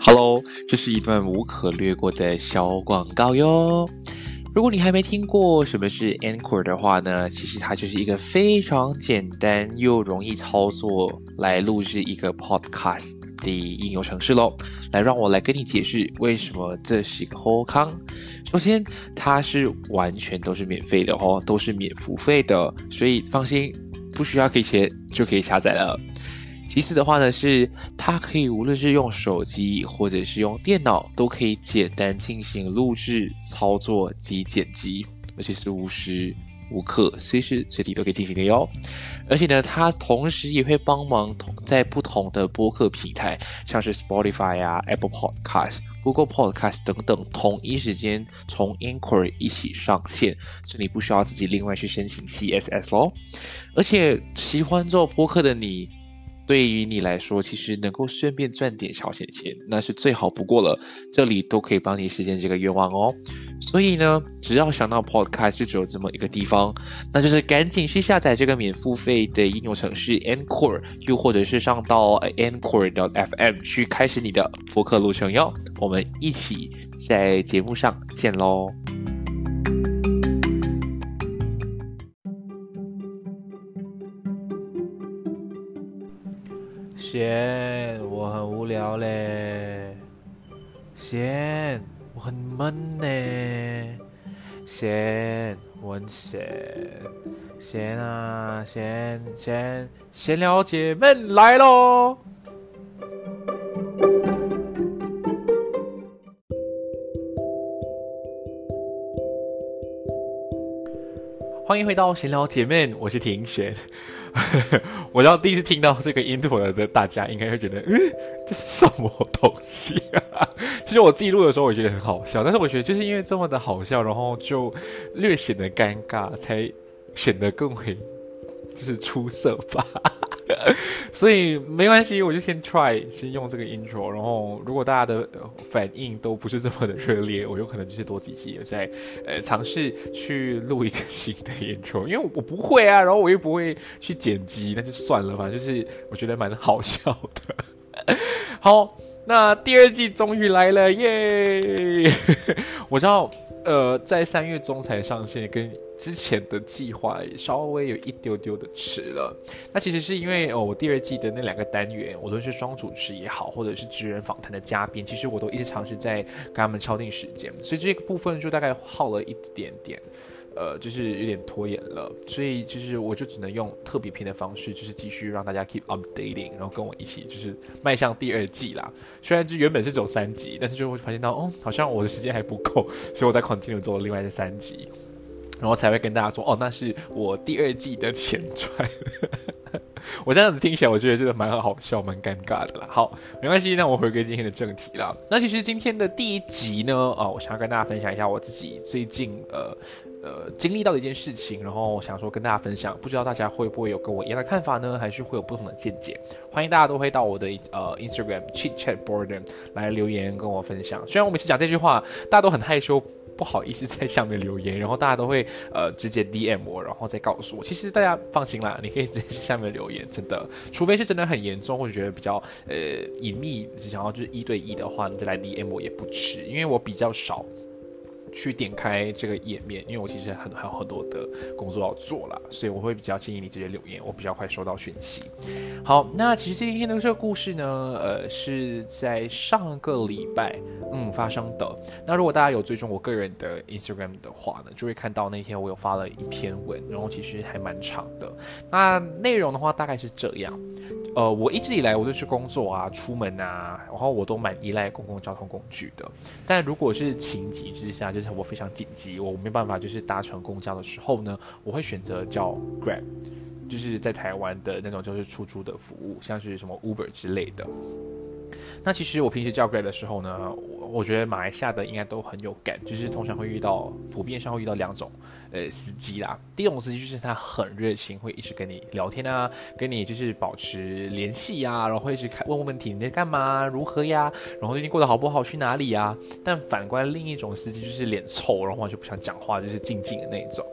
Hello，这是一段无可略过的小广告哟。如果你还没听过什么是 Anchor 的话呢，其实它就是一个非常简单又容易操作来录制一个 Podcast 的应用程式喽。来，让我来跟你解释为什么这是一个好康。首先，它是完全都是免费的哦，都是免付费的，所以放心，不需要给钱就可以下载了。其次的话呢，是它可以无论是用手机或者是用电脑，都可以简单进行录制、操作及剪辑，而且是无时无刻、随时随地都可以进行的哟。而且呢，它同时也会帮忙同在不同的播客平台，像是 Spotify 啊、Apple Podcast、Google Podcast 等等，同一时间从 Inquiry 一起上线，所以你不需要自己另外去申请 CSS 咯。而且喜欢做播客的你。对于你来说，其实能够顺便赚点小钱钱，那是最好不过了。这里都可以帮你实现这个愿望哦。所以呢，只要想到 Podcast 就只有这么一个地方，那就是赶紧去下载这个免付费的应用程序 Anchor，又或者是上到 Anchor.fm 去开始你的播客路程哟。我们一起在节目上见喽。贤，我很无聊嘞。贤，我很闷呢。贤，我很闲。贤啊，贤贤，闲聊姐妹来喽！欢迎回到闲聊姐妹，我是庭贤。我要第一次听到这个音图的大家应该会觉得，嗯，这是什么东西啊？其实我记录的时候，我觉得很好笑，但是我觉得就是因为这么的好笑，然后就略显得尴尬，才显得更为就是出色吧。所以没关系，我就先 try 先用这个 intro，然后如果大家的反应都不是这么的热烈，我有可能就是多几集再呃尝试去录一个新的 intro，因为我不会啊，然后我又不会去剪辑，那就算了吧，就是我觉得蛮好笑的。好，那第二季终于来了耶！我知道呃在三月中才上线跟。之前的计划稍微有一丢丢的迟了，那其实是因为哦，我第二季的那两个单元，无论是双主持也好，或者是职人访谈的嘉宾，其实我都一直尝试在跟他们敲定时间，所以这个部分就大概耗了一点点，呃，就是有点拖延了，所以就是我就只能用特别篇的方式，就是继续让大家 keep updating，然后跟我一起就是迈向第二季啦。虽然就原本是走三集，但是就会发现到，哦，好像我的时间还不够，所以我在 continue 做另外的三集。然后才会跟大家说，哦，那是我第二季的前传。我这样子听起来，我觉得真的蛮好笑，蛮尴尬的啦。好，没关系，那我回归今天的正题啦。那其实今天的第一集呢，哦，我想要跟大家分享一下我自己最近呃呃经历到的一件事情，然后想说跟大家分享，不知道大家会不会有跟我一样的看法呢？还是会有不同的见解？欢迎大家都会到我的呃 Instagram chit chat board 来留言跟我分享。虽然我每次讲这句话，大家都很害羞。不好意思，在下面留言，然后大家都会呃直接 DM 我，然后再告诉我。其实大家放心啦，你可以直接在下面留言，真的，除非是真的很严重或者觉得比较呃隐秘，想要就是一对一的话，你再来 DM 我也不迟，因为我比较少。去点开这个页面，因为我其实很还有很多的工作要做了，所以我会比较建议你直接留言，我比较快收到讯息。好，那其实今天的这个故事呢，呃，是在上个礼拜嗯发生的。那如果大家有追踪我个人的 Instagram 的话呢，就会看到那天我有发了一篇文，然后其实还蛮长的。那内容的话大概是这样。呃，我一直以来我都是工作啊、出门啊，然后我都蛮依赖公共交通工具的。但如果是情急之下，就是我非常紧急，我没办法就是搭乘公交的时候呢，我会选择叫 Grab，就是在台湾的那种就是出租的服务，像是什么 Uber 之类的。那其实我平时叫 Grab 的时候呢，我我觉得马来西亚的应该都很有感，就是通常会遇到普遍上会遇到两种呃司机啦。第一种司机就是他很热情，会一直跟你聊天啊，跟你就是保持联系啊，然后会一直看问问题，你在干嘛，如何呀，然后最近过得好不好，去哪里呀？但反观另一种司机就是脸臭，然后就不想讲话，就是静静的那一种。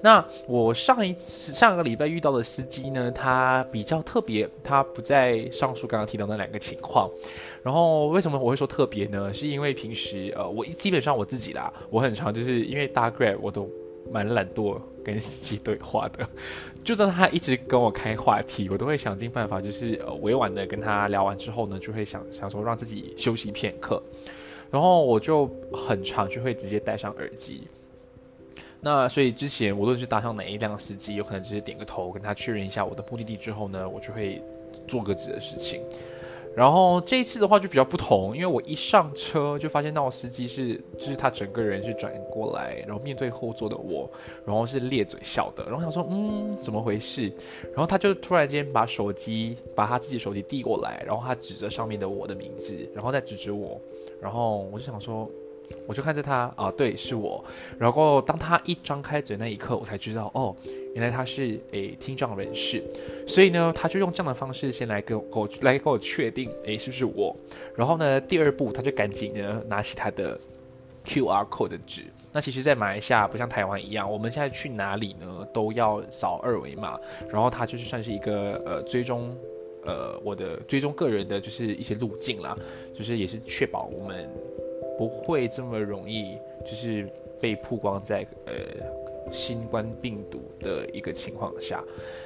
那我上一次上个礼拜遇到的司机呢，他比较特别，他不在上述刚刚提到那两个情况。然后为什么我会说特别呢？是因为平时呃，我基本上我自己啦，我很常就是因为搭 Grab 我都。蛮懒惰跟司机对话的，就算他一直跟我开话题，我都会想尽办法，就是呃委婉的跟他聊完之后呢，就会想想说让自己休息片刻，然后我就很长就会直接戴上耳机。那所以之前无论是搭上哪一辆司机，有可能只是点个头跟他确认一下我的目的地之后呢，我就会做各自的事情。然后这一次的话就比较不同，因为我一上车就发现到司机是，就是他整个人是转过来，然后面对后座的我，然后是咧嘴笑的，然后想说，嗯，怎么回事？然后他就突然间把手机，把他自己手机递过来，然后他指着上面的我的名字，然后再指指我，然后我就想说。我就看着他啊，对，是我。然后当他一张开嘴那一刻，我才知道哦，原来他是诶听障人士。所以呢，他就用这样的方式先来跟我来跟我确定，诶是不是我？然后呢，第二步他就赶紧呢拿起他的 Q R code 的纸。那其实，在马来西亚不像台湾一样，我们现在去哪里呢都要扫二维码。然后他就是算是一个呃追踪呃我的追踪个人的就是一些路径啦，就是也是确保我们。不会这么容易，就是被曝光在呃新冠病毒的一个情况下，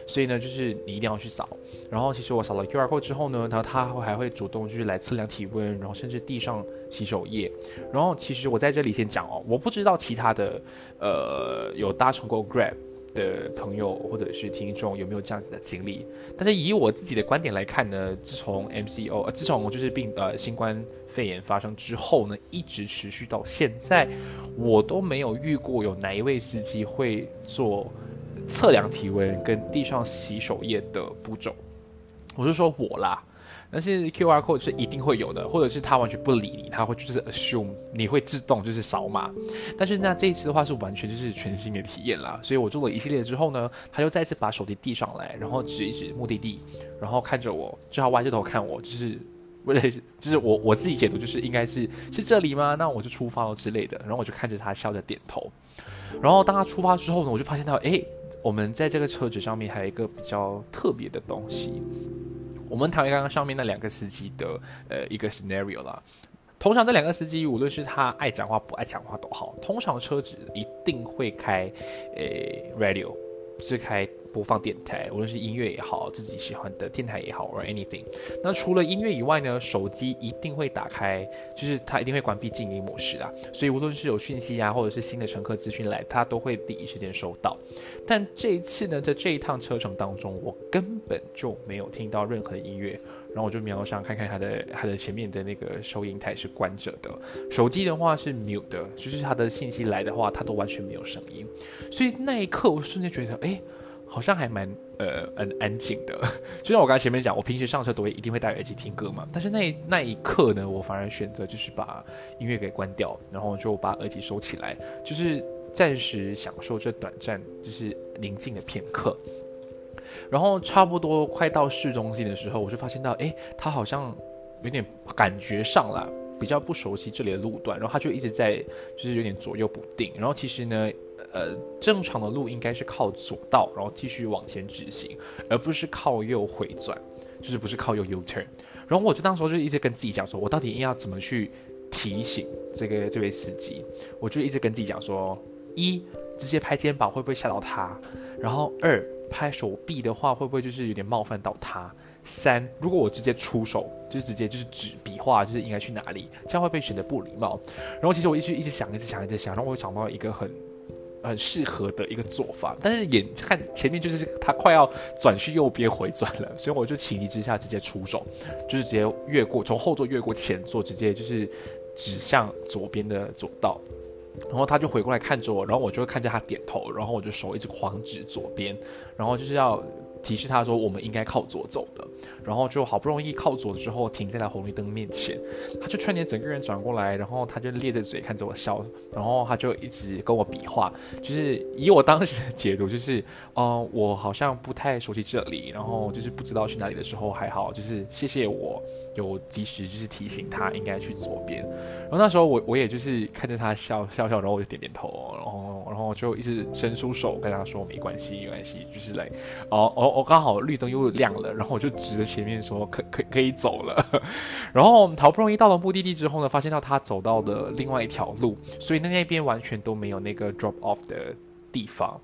所以呢，就是你一定要去扫。然后，其实我扫了 QR code 之后呢，然后他还会主动就是来测量体温，然后甚至递上洗手液。然后，其实我在这里先讲哦，我不知道其他的呃有搭乘过 Grab。的朋友或者是听众有没有这样子的经历？但是以我自己的观点来看呢，自从 MCO 呃，自从就是病呃新冠肺炎发生之后呢，一直持续到现在，我都没有遇过有哪一位司机会做测量体温跟地上洗手液的步骤。我是说我啦。但是 Q R code 是一定会有的，或者是他完全不理你，他会就是 assume 你会自动就是扫码。但是那这一次的话是完全就是全新的体验啦，所以我做了一系列之后呢，他又再次把手机递上来，然后指一指目的地，然后看着我，就要歪着头看我，就是为了就是我我自己解读就是应该是是这里吗？那我就出发了之类的，然后我就看着他笑着点头。然后当他出发之后呢，我就发现到哎，我们在这个车子上面还有一个比较特别的东西。我们谈刚刚上面那两个司机的呃一个 scenario 啦，通常这两个司机无论是他爱讲话不爱讲话都好，通常车子一定会开诶 radio，是开。播放电台，无论是音乐也好，自己喜欢的电台也好，or anything。那除了音乐以外呢，手机一定会打开，就是它一定会关闭静音模式啊。所以无论是有讯息啊，或者是新的乘客资讯来，它都会第一时间收到。但这一次呢，在这一趟车程当中，我根本就没有听到任何的音乐。然后我就瞄上看看它的它的前面的那个收银台是关着的，手机的话是 mute 的，就是它的信息来的话，它都完全没有声音。所以那一刻，我瞬间觉得，哎。好像还蛮呃很安静的，就像我刚才前面讲，我平时上车都会一定会戴耳机听歌嘛，但是那那一刻呢，我反而选择就是把音乐给关掉，然后就把耳机收起来，就是暂时享受这短暂就是宁静的片刻。然后差不多快到市中心的时候，我就发现到，哎，他好像有点感觉上了比较不熟悉这里的路段，然后他就一直在就是有点左右不定，然后其实呢。呃，正常的路应该是靠左道，然后继续往前直行，而不是靠右回转，就是不是靠右 U turn。然后我就当时候就一直跟自己讲说，我到底应该要怎么去提醒这个这位司机？我就一直跟自己讲说，一直接拍肩膀会不会吓到他？然后二拍手臂的话会不会就是有点冒犯到他？三如果我直接出手，就是直接就是指比划，就是应该去哪里，这样会被显得不礼貌。然后其实我一直一直想，一直想，一直想，然后我想到一个很。很适合的一个做法，但是眼看前面就是他快要转去右边回转了，所以我就情急之下直接出手，就是直接越过从后座越过前座，直接就是指向左边的左道，然后他就回过来看着我，然后我就看着他点头，然后我就手一直狂指左边，然后就是要提示他说我们应该靠左走的，然后就好不容易靠左之后停在了红绿灯面前，他就突然间整个人转过来，然后他就咧着嘴看着我笑，然后他就一直跟我比划，就是以我当时的解读，就是嗯，我好像不太熟悉这里，然后就是不知道去哪里的时候还好，就是谢谢我。有及时就是提醒他应该去左边，然后那时候我我也就是看着他笑笑笑，然后我就点点头，然后然后就一直伸出手跟他说没关系没关系，就是来哦哦哦刚好绿灯又亮了，然后我就指着前面说可可可以走了，然后我们好不容易到了目的地之后呢，发现到他走到的另外一条路，所以那那边完全都没有那个 drop off 的地方，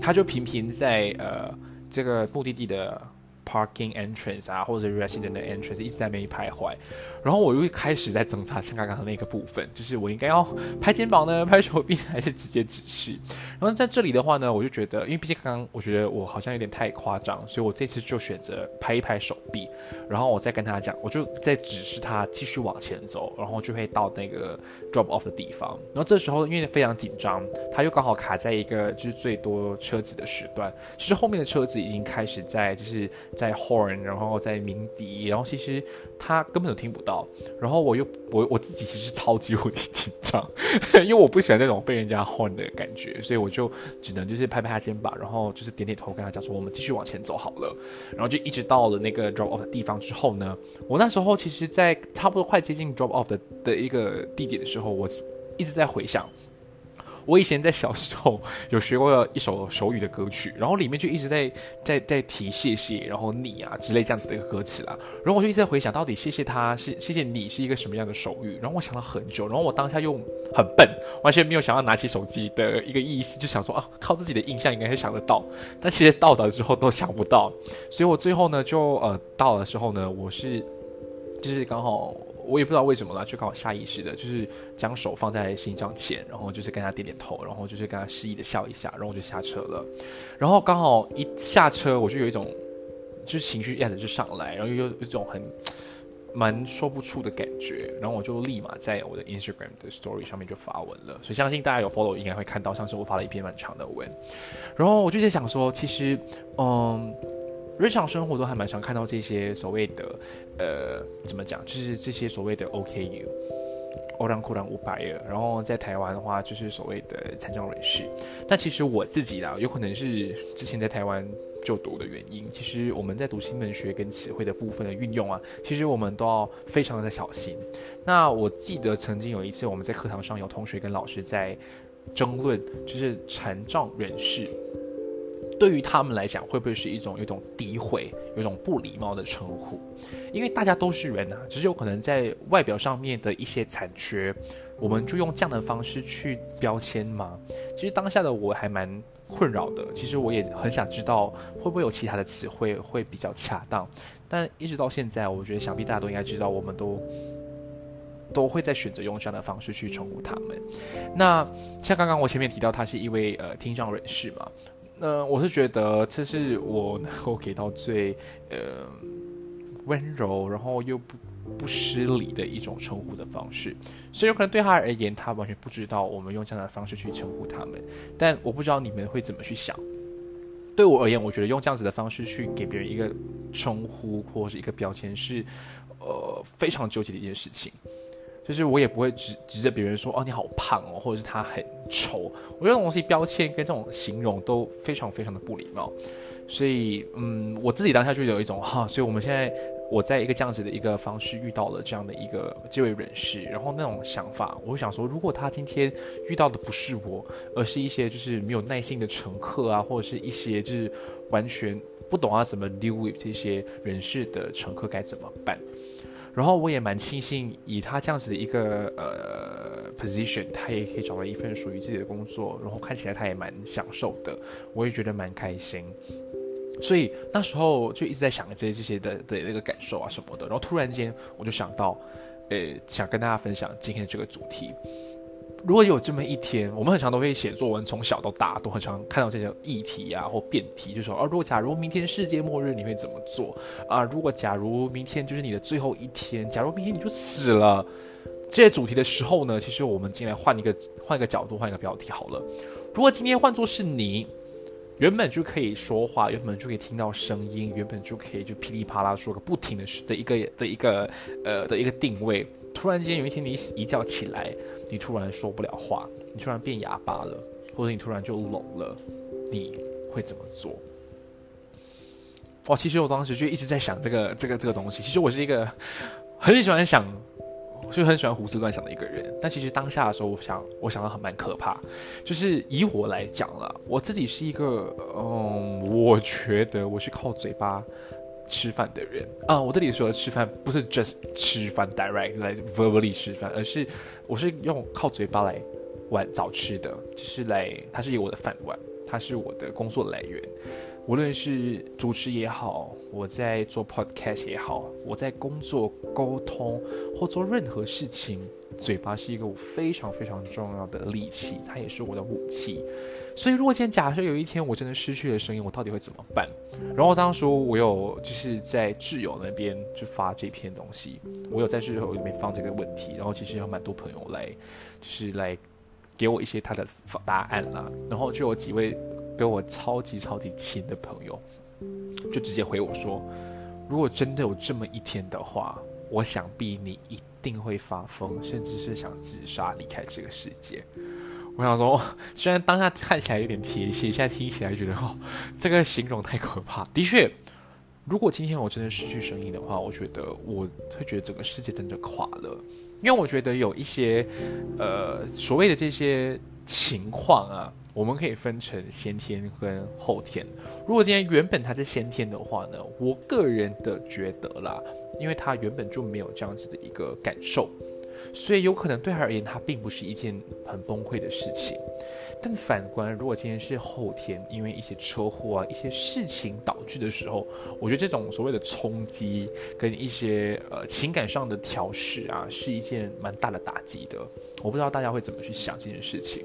他就频频在呃这个目的地的。Parking entrance 啊，或者 resident 的 entrance 一直在那边徘徊，然后我又开始在挣扎，像刚刚的那个部分，就是我应该要拍肩膀呢，拍手臂，还是直接指示？然后在这里的话呢，我就觉得，因为毕竟刚刚我觉得我好像有点太夸张，所以我这次就选择拍一拍手臂，然后我再跟他讲，我就再指示他继续往前走，然后就会到那个 drop off 的地方。然后这时候因为非常紧张，他又刚好卡在一个就是最多车子的时段，其实后面的车子已经开始在就是。在 horn，然后在鸣笛，然后其实他根本都听不到。然后我又我我自己其实超级无敌紧张，因为我不喜欢那种被人家 horn 的感觉，所以我我就只能就是拍拍他肩膀，然后就是点点头跟他讲说我们继续往前走好了。然后就一直到了那个 drop off 的地方之后呢，我那时候其实，在差不多快接近 drop off 的的一个地点的时候，我一直在回想。我以前在小时候有学过一首手语的歌曲，然后里面就一直在在在提谢谢，然后你啊之类这样子的一个歌词啦。然后我就一直在回想，到底谢谢他是谢谢你是一个什么样的手语。然后我想了很久，然后我当下又很笨，完全没有想要拿起手机的一个意思，就想说啊，靠自己的印象应该是想得到，但其实到达之后都想不到。所以我最后呢，就呃到了之后呢，我是就是刚好。我也不知道为什么啦，就刚好下意识的，就是将手放在心脏前，然后就是跟他点点头，然后就是跟他示意的笑一下，然后我就下车了。然后刚好一下车，我就有一种就是情绪一下子就上来，然后又有一种很蛮说不出的感觉，然后我就立马在我的 Instagram 的 Story 上面就发文了。所以相信大家有 follow 应该会看到，上次我发了一篇蛮长的文。然后我就在想说，其实嗯。日常生活都还蛮常看到这些所谓的，呃，怎么讲，就是这些所谓的 OKU，欧让库兰五百尔，然后在台湾的话就是所谓的残障人士。但其实我自己啦，有可能是之前在台湾就读的原因，其实我们在读新闻学跟词汇的部分的运用啊，其实我们都要非常的小心。那我记得曾经有一次我们在课堂上有同学跟老师在争论，就是残障人士。对于他们来讲，会不会是一种有一种诋毁、有一种不礼貌的称呼？因为大家都是人啊，只是有可能在外表上面的一些残缺，我们就用这样的方式去标签吗？其实当下的我还蛮困扰的。其实我也很想知道，会不会有其他的词汇会比较恰当？但一直到现在，我觉得想必大家都应该知道，我们都都会在选择用这样的方式去称呼他们。那像刚刚我前面提到，他是一位呃听障人士嘛。那我是觉得这是我能够给到最呃温柔，然后又不不失礼的一种称呼的方式。所以有可能对他而言，他完全不知道我们用这样的方式去称呼他们。但我不知道你们会怎么去想。对我而言，我觉得用这样子的方式去给别人一个称呼或者是一个标签，是呃非常纠结的一件事情。就是我也不会指指着别人说哦你好胖哦，或者是他很丑。我觉得东西标签跟这种形容都非常非常的不礼貌。所以嗯，我自己当下就有一种哈，所以我们现在我在一个这样子的一个方式遇到了这样的一个这位人士，然后那种想法，我会想说，如果他今天遇到的不是我，而是一些就是没有耐心的乘客啊，或者是一些就是完全不懂啊怎么 deal with 这些人士的乘客该怎么办？然后我也蛮庆幸，以他这样子的一个呃 position，他也可以找到一份属于自己的工作，然后看起来他也蛮享受的，我也觉得蛮开心。所以那时候就一直在想这些这些的的那个感受啊什么的，然后突然间我就想到，呃，想跟大家分享今天的这个主题。如果有这么一天，我们很常都会写作文，从小到大都很常看到这些议题啊或辩题，就说啊，如果假如明天世界末日，你会怎么做啊？如果假如明天就是你的最后一天，假如明天你就死了，这些主题的时候呢，其实我们进来换一个换一个角度，换一个标题好了。如果今天换作是你，原本就可以说话，原本就可以听到声音，原本就可以就噼里啪啦说个不停的的一个的一个呃的一个定位。突然间有一天你一觉起来，你突然说不了话，你突然变哑巴了，或者你突然就聋了，你会怎么做？哇，其实我当时就一直在想这个这个这个东西。其实我是一个很喜欢想。就很喜欢胡思乱想的一个人，但其实当下的时候，我想，我想到很蛮可怕。就是以我来讲了，我自己是一个，嗯，我觉得我是靠嘴巴吃饭的人啊。我这里说的吃饭，不是 just 吃饭 direct 来 verbally 吃饭，而是我是用靠嘴巴来晚早吃的，就是来，它是以我的饭碗，它是我的工作来源。无论是主持也好，我在做 podcast 也好，我在工作沟通或做任何事情，嘴巴是一个我非常非常重要的利器，它也是我的武器。所以，如果今天假设有一天我真的失去了声音，我到底会怎么办？然后当时我有就是在挚友那边就发这篇东西，我有在挚友里面放这个问题，然后其实有蛮多朋友来就是来给我一些他的答案啦，然后就有几位。跟我超级超级亲的朋友，就直接回我说：“如果真的有这么一天的话，我想必你一定会发疯，甚至是想自杀离开这个世界。”我想说，虽然当下看起来有点贴切，现在听起来觉得哦，这个形容太可怕。的确，如果今天我真的失去声音的话，我觉得我会觉得整个世界真的垮了，因为我觉得有一些呃所谓的这些情况啊。我们可以分成先天跟后天。如果今天原本他是先天的话呢，我个人的觉得啦，因为他原本就没有这样子的一个感受，所以有可能对他而言，他并不是一件很崩溃的事情。但反观，如果今天是后天，因为一些车祸啊、一些事情导致的时候，我觉得这种所谓的冲击跟一些呃情感上的调试啊，是一件蛮大的打击的。我不知道大家会怎么去想这件事情。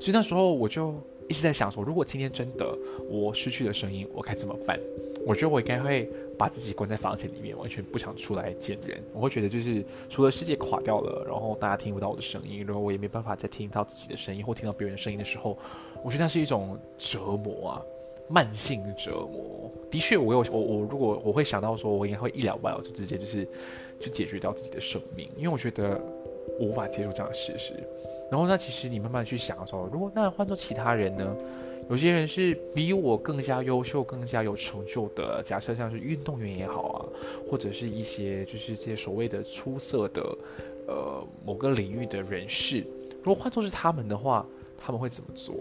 所以那时候我就一直在想说，如果今天真的我失去了声音，我该怎么办？我觉得我应该会把自己关在房间里面，完全不想出来见人。我会觉得就是除了世界垮掉了，然后大家听不到我的声音，然后我也没办法再听到自己的声音或听到别人声音的时候，我觉得那是一种折磨啊，慢性折磨。的确，我有我我如果我会想到说，我应该会一了百了，就直接就是去解决掉自己的生命，因为我觉得我无法接受这样的事实。然后，那其实你慢慢去想的时候，如果那换做其他人呢？有些人是比我更加优秀、更加有成就的，假设像是运动员也好啊，或者是一些就是这些所谓的出色的，呃，某个领域的人士，如果换作是他们的话，他们会怎么做？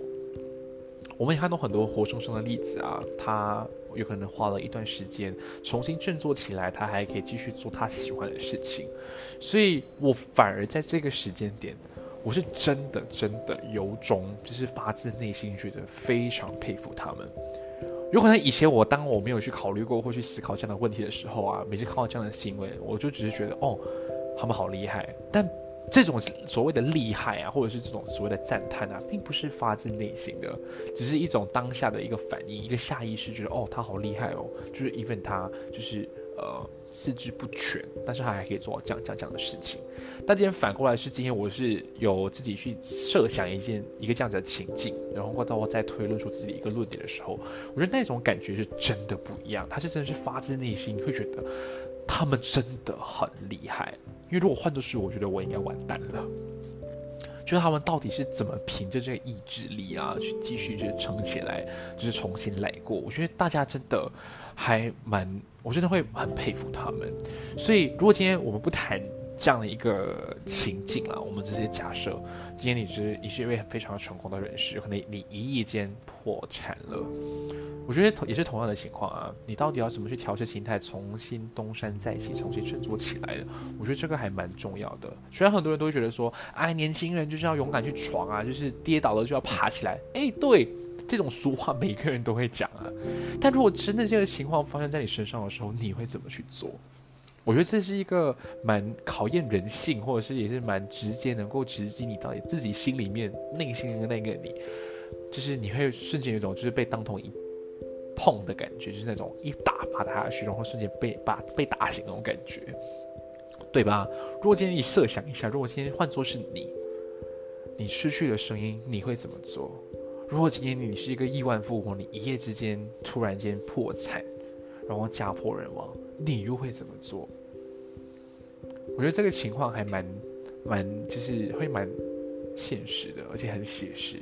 我们也看到很多活生生的例子啊，他有可能花了一段时间重新振作起来，他还可以继续做他喜欢的事情，所以我反而在这个时间点。我是真的真的由衷，就是发自内心觉得非常佩服他们。有可能以前我当我没有去考虑过或去思考这样的问题的时候啊，每次看到这样的新闻，我就只是觉得哦，他们好厉害。但这种所谓的厉害啊，或者是这种所谓的赞叹啊，并不是发自内心的，只是一种当下的一个反应，一个下意识觉得哦，他好厉害哦，就是 even 他就是呃。四肢不全，但是他还可以做这样这样这样的事情。但今天反过来是，今天我是有自己去设想一件一个这样子的情境，然后过到我再推论出自己一个论点的时候，我觉得那种感觉是真的不一样。他是真的是发自内心会觉得他们真的很厉害。因为如果换作是我，觉得我应该完蛋了。就是他们到底是怎么凭着这个意志力啊，去继续就撑起来，就是重新来过？我觉得大家真的还蛮，我真的会很佩服他们。所以，如果今天我们不谈这样的一个情境了，我们这些假设，今天你是你是一位非常成功的人士，可能你一夜间破产了。我觉得也是同样的情况啊，你到底要怎么去调节心态，重新东山再起，重新振作起来的？我觉得这个还蛮重要的。虽然很多人都会觉得说，哎，年轻人就是要勇敢去闯啊，就是跌倒了就要爬起来。哎，对，这种俗话每个人都会讲啊。但如果真的这个情况发生在你身上的时候，你会怎么去做？我觉得这是一个蛮考验人性，或者是也是蛮直接能够直击你到底自己心里面内心的那个你，就是你会瞬间有一种就是被当头一。碰的感觉就是那种一打把他下去，然后瞬间被把被打醒那种感觉，对吧？如果今天你设想一下，如果今天换作是你，你失去了声音，你会怎么做？如果今天你是一个亿万富翁，你一夜之间突然间破产，然后家破人亡，你又会怎么做？我觉得这个情况还蛮蛮，就是会蛮现实的，而且很写实。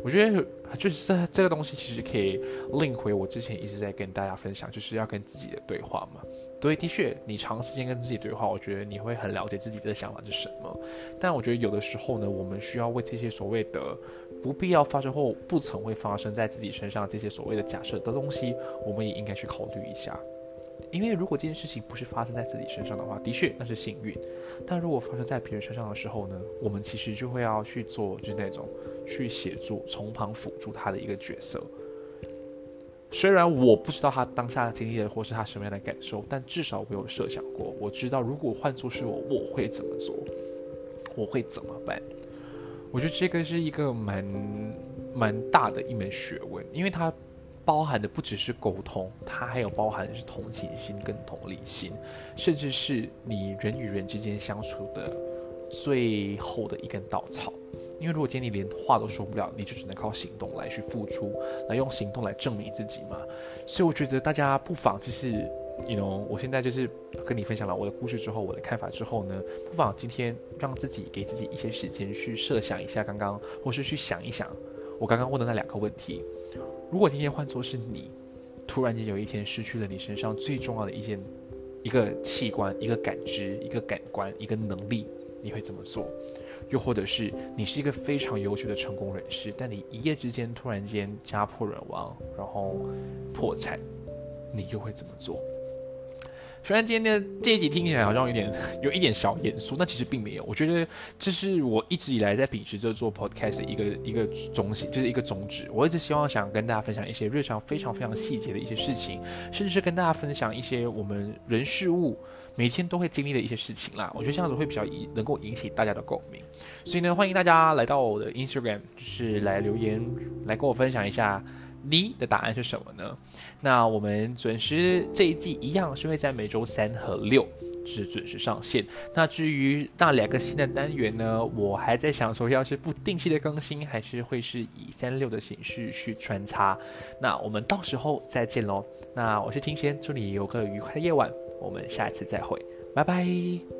我觉得就是这这个东西其实可以另回我之前一直在跟大家分享，就是要跟自己的对话嘛。对，的确，你长时间跟自己对话，我觉得你会很了解自己的想法是什么。但我觉得有的时候呢，我们需要为这些所谓的不必要发生或不曾会发生在自己身上这些所谓的假设的东西，我们也应该去考虑一下。因为如果这件事情不是发生在自己身上的话，的确那是幸运；但如果发生在别人身上的时候呢，我们其实就会要去做，就是那种去协助、从旁辅助他的一个角色。虽然我不知道他当下经历的或是他什么样的感受，但至少我有设想过，我知道如果换作是我，我会怎么做，我会怎么办？我觉得这个是一个蛮蛮大的一门学问，因为它包含的不只是沟通，它还有包含的是同情心跟同理心，甚至是你人与人之间相处的最后的一根稻草。因为如果今天你连话都说不了，你就只能靠行动来去付出，来用行动来证明自己嘛。所以我觉得大家不妨就是，你懂我现在就是跟你分享了我的故事之后，我的看法之后呢，不妨今天让自己给自己一些时间去设想一下刚刚，或是去想一想我刚刚问的那两个问题。如果今天换作是你，突然间有一天失去了你身上最重要的一件一个器官、一个感知、一个感官、一个能力，你会怎么做？又或者是你是一个非常优秀的成功人士，但你一夜之间突然间家破人亡，然后破产，你又会怎么做？虽然今天的这一集听起来好像有点 有一点小严肃，但其实并没有。我觉得这是我一直以来在秉持着做 podcast 的一个一个中心，就是一个宗旨。我一直希望想跟大家分享一些日常非常非常细节的一些事情，甚至是跟大家分享一些我们人事物。每天都会经历的一些事情啦，我觉得这样子会比较能够引起大家的共鸣，所以呢，欢迎大家来到我的 Instagram，就是来留言，来跟我分享一下你的答案是什么呢？那我们准时这一季一样是会在每周三和六是准时上线。那至于那两个新的单元呢，我还在想说，要是不定期的更新，还是会是以三六的形式去穿插。那我们到时候再见喽。那我是听贤，祝你有个愉快的夜晚。我们下一次再会，拜拜。